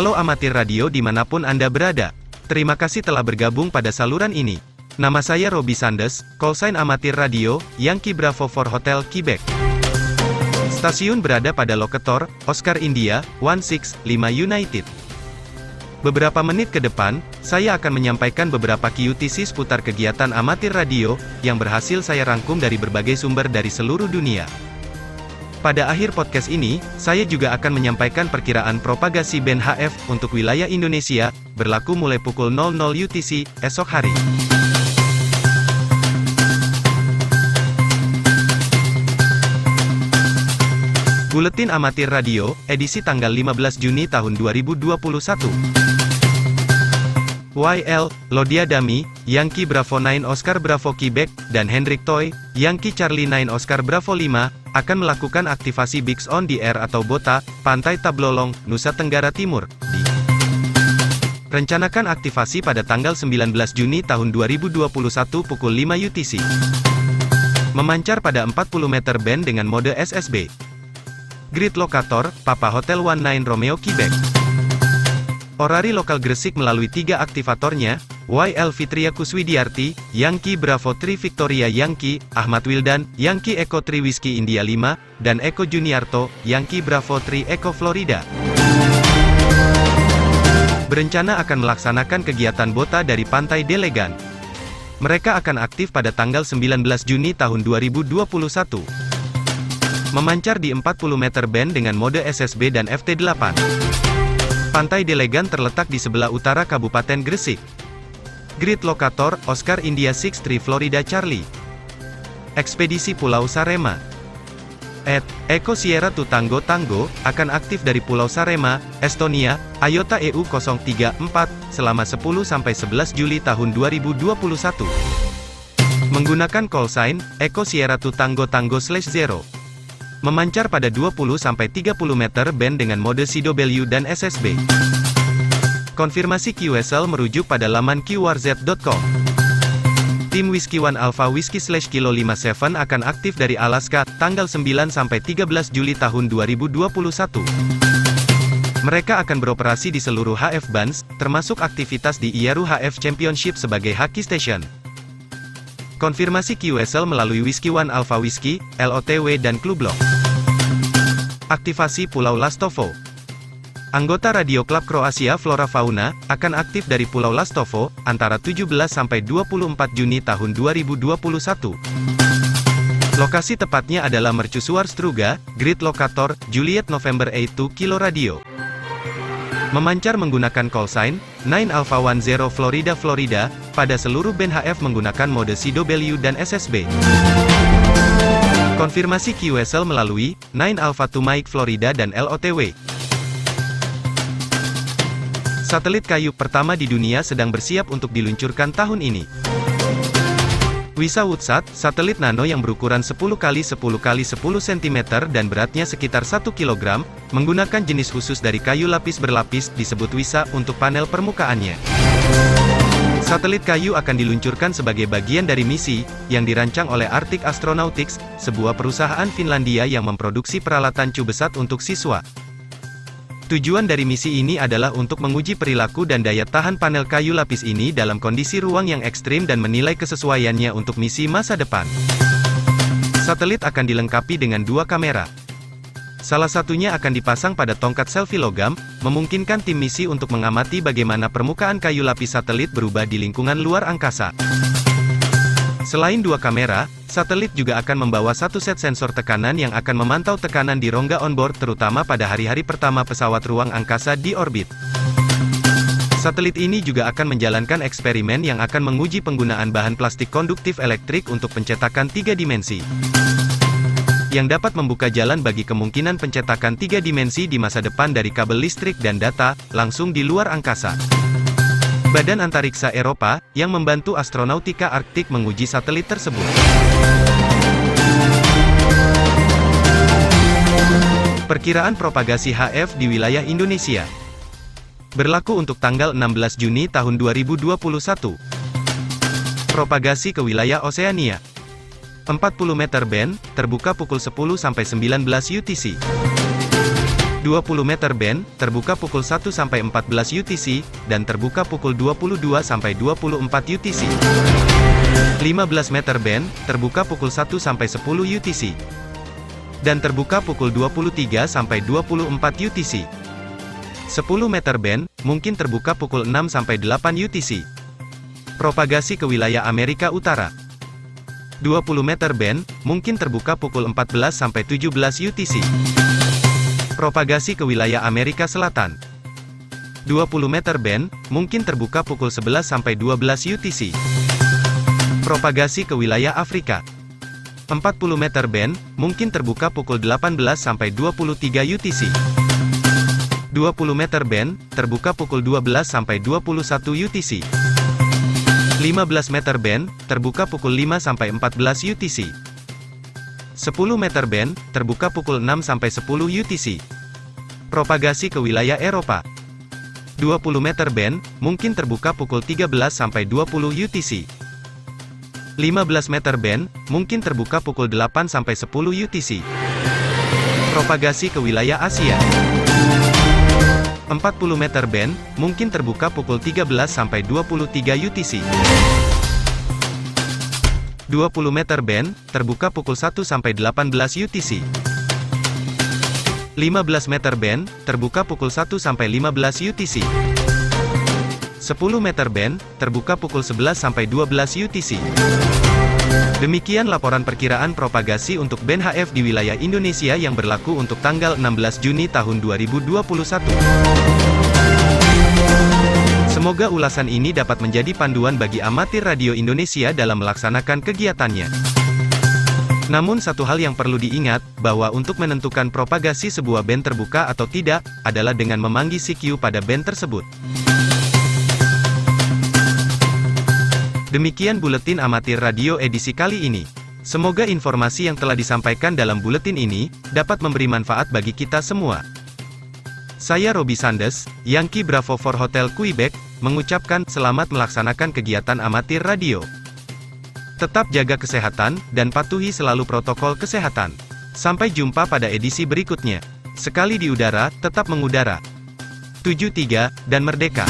Halo amatir radio di mana pun Anda berada. Terima kasih telah bergabung pada saluran ini. Nama saya Robi Sandes, callsign amatir radio, Yankee Bravo for Hotel Quebec. Stasiun berada pada lokator, Oscar India, 165 United. Beberapa menit ke depan, saya akan menyampaikan beberapa QTC seputar kegiatan amatir radio, yang berhasil saya rangkum dari berbagai sumber dari seluruh dunia. Pada akhir podcast ini, saya juga akan menyampaikan perkiraan propagasi band HF untuk wilayah Indonesia, berlaku mulai pukul 00 UTC, esok hari. Buletin Amatir Radio, edisi tanggal 15 Juni tahun 2021. YL, Lodia Dami, Yankee Bravo 9 Oscar Bravo Quebec, dan Hendrik Toy, Yankee Charlie 9 Oscar Bravo 5, akan melakukan aktivasi Bigs on the Air atau BOTA, Pantai Tablolong, Nusa Tenggara Timur, Rencanakan aktivasi pada tanggal 19 Juni tahun 2021 pukul 5 UTC. Memancar pada 40 meter band dengan mode SSB. Grid lokator, Papa Hotel 19 Romeo Quebec. Orari lokal Gresik melalui tiga aktivatornya, YL Fitria Kuswidiarti, Yankee Bravo 3 Victoria Yankee, Ahmad Wildan, Yankee Echo 3 Whiskey India 5, dan Eko Juniarto, Yankee Bravo 3 Echo Florida. Berencana akan melaksanakan kegiatan bota dari Pantai Delegan. Mereka akan aktif pada tanggal 19 Juni tahun 2021. Memancar di 40 meter band dengan mode SSB dan FT8. Pantai Delegan terletak di sebelah utara Kabupaten Gresik. Grid Lokator, Oscar India 63 Florida Charlie. Ekspedisi Pulau Sarema. Ed, Eko Sierra Tutango Tango, akan aktif dari Pulau Sarema, Estonia, IOTA EU 034, selama 10-11 Juli tahun 2021. Menggunakan call sign, Eko Sierra Tutango Tango slash zero. Memancar pada 20-30 meter band dengan mode CW dan SSB. Konfirmasi QSL merujuk pada laman qrz.com. Tim Whiskey One Alpha Whiskey slash Kilo 57 akan aktif dari Alaska, tanggal 9 sampai 13 Juli tahun 2021. Mereka akan beroperasi di seluruh HF Bands, termasuk aktivitas di Iaru HF Championship sebagai Haki Station. Konfirmasi QSL melalui Whiskey One Alpha Whiskey, LOTW dan Klublok. Aktivasi Pulau Lastovo Anggota Radio Klub Kroasia Flora Fauna akan aktif dari Pulau Lastovo antara 17 sampai 24 Juni tahun 2021. Lokasi tepatnya adalah Mercusuar Struga, Grid Lokator, Juliet November A2 Kilo Radio. Memancar menggunakan call sign 9 Alpha 10 Florida Florida pada seluruh band HF menggunakan mode CW dan SSB. Konfirmasi QSL melalui 9 Alpha 2 Mike Florida dan LOTW. Satelit kayu pertama di dunia sedang bersiap untuk diluncurkan tahun ini. Wisa Woodsat, satelit nano yang berukuran 10 x 10 x 10 cm dan beratnya sekitar 1 kg, menggunakan jenis khusus dari kayu lapis berlapis, disebut Wisa, untuk panel permukaannya. Satelit kayu akan diluncurkan sebagai bagian dari misi, yang dirancang oleh Arctic Astronautics, sebuah perusahaan Finlandia yang memproduksi peralatan CubeSat untuk siswa. Tujuan dari misi ini adalah untuk menguji perilaku dan daya tahan panel kayu lapis ini dalam kondisi ruang yang ekstrim dan menilai kesesuaiannya untuk misi masa depan. Satelit akan dilengkapi dengan dua kamera. Salah satunya akan dipasang pada tongkat selfie logam, memungkinkan tim misi untuk mengamati bagaimana permukaan kayu lapis satelit berubah di lingkungan luar angkasa. Selain dua kamera, Satelit juga akan membawa satu set sensor tekanan yang akan memantau tekanan di rongga onboard terutama pada hari-hari pertama pesawat ruang angkasa di orbit. Satelit ini juga akan menjalankan eksperimen yang akan menguji penggunaan bahan plastik konduktif elektrik untuk pencetakan tiga dimensi. Yang dapat membuka jalan bagi kemungkinan pencetakan tiga dimensi di masa depan dari kabel listrik dan data, langsung di luar angkasa. Badan Antariksa Eropa, yang membantu Astronautika Arktik menguji satelit tersebut. Perkiraan propagasi HF di wilayah Indonesia berlaku untuk tanggal 16 Juni tahun 2021. Propagasi ke wilayah Oseania 40 meter band, terbuka pukul 10 sampai 19 UTC. 20 meter band, terbuka pukul 1 sampai 14 UTC, dan terbuka pukul 22 sampai 24 UTC. 15 meter band, terbuka pukul 1 sampai 10 UTC. Dan terbuka pukul 23 sampai 24 UTC. 10 meter band, mungkin terbuka pukul 6 sampai 8 UTC. Propagasi ke wilayah Amerika Utara. 20 meter band, mungkin terbuka pukul 14 sampai 17 UTC. Propagasi ke wilayah Amerika Selatan. 20 meter band, mungkin terbuka pukul 11 sampai 12 UTC. Propagasi ke wilayah Afrika. 40 meter band, mungkin terbuka pukul 18 sampai 23 UTC. 20 meter band, terbuka pukul 12 sampai 21 UTC. 15 meter band, terbuka pukul 5 sampai 14 UTC. 10 meter band, terbuka pukul 6 sampai 10 UTC. Propagasi ke wilayah Eropa. 20 meter band, mungkin terbuka pukul 13 sampai 20 UTC. 15 meter band, mungkin terbuka pukul 8 sampai 10 UTC. Propagasi ke wilayah Asia. 40 meter band, mungkin terbuka pukul 13 sampai 23 UTC. 20 meter band, terbuka pukul 1 sampai 18 UTC. 15 meter band, terbuka pukul 1 sampai 15 UTC. 10 meter band, terbuka pukul 11 sampai 12 UTC. Demikian laporan perkiraan propagasi untuk band HF di wilayah Indonesia yang berlaku untuk tanggal 16 Juni tahun 2021. Semoga ulasan ini dapat menjadi panduan bagi amatir radio Indonesia dalam melaksanakan kegiatannya. Namun satu hal yang perlu diingat, bahwa untuk menentukan propagasi sebuah band terbuka atau tidak, adalah dengan memanggil CQ pada band tersebut. Demikian buletin amatir radio edisi kali ini. Semoga informasi yang telah disampaikan dalam buletin ini, dapat memberi manfaat bagi kita semua. Saya Robi Sandes, Yankee Bravo for Hotel Quebec, mengucapkan selamat melaksanakan kegiatan amatir radio. Tetap jaga kesehatan, dan patuhi selalu protokol kesehatan. Sampai jumpa pada edisi berikutnya. Sekali di udara, tetap mengudara. 73, dan merdeka.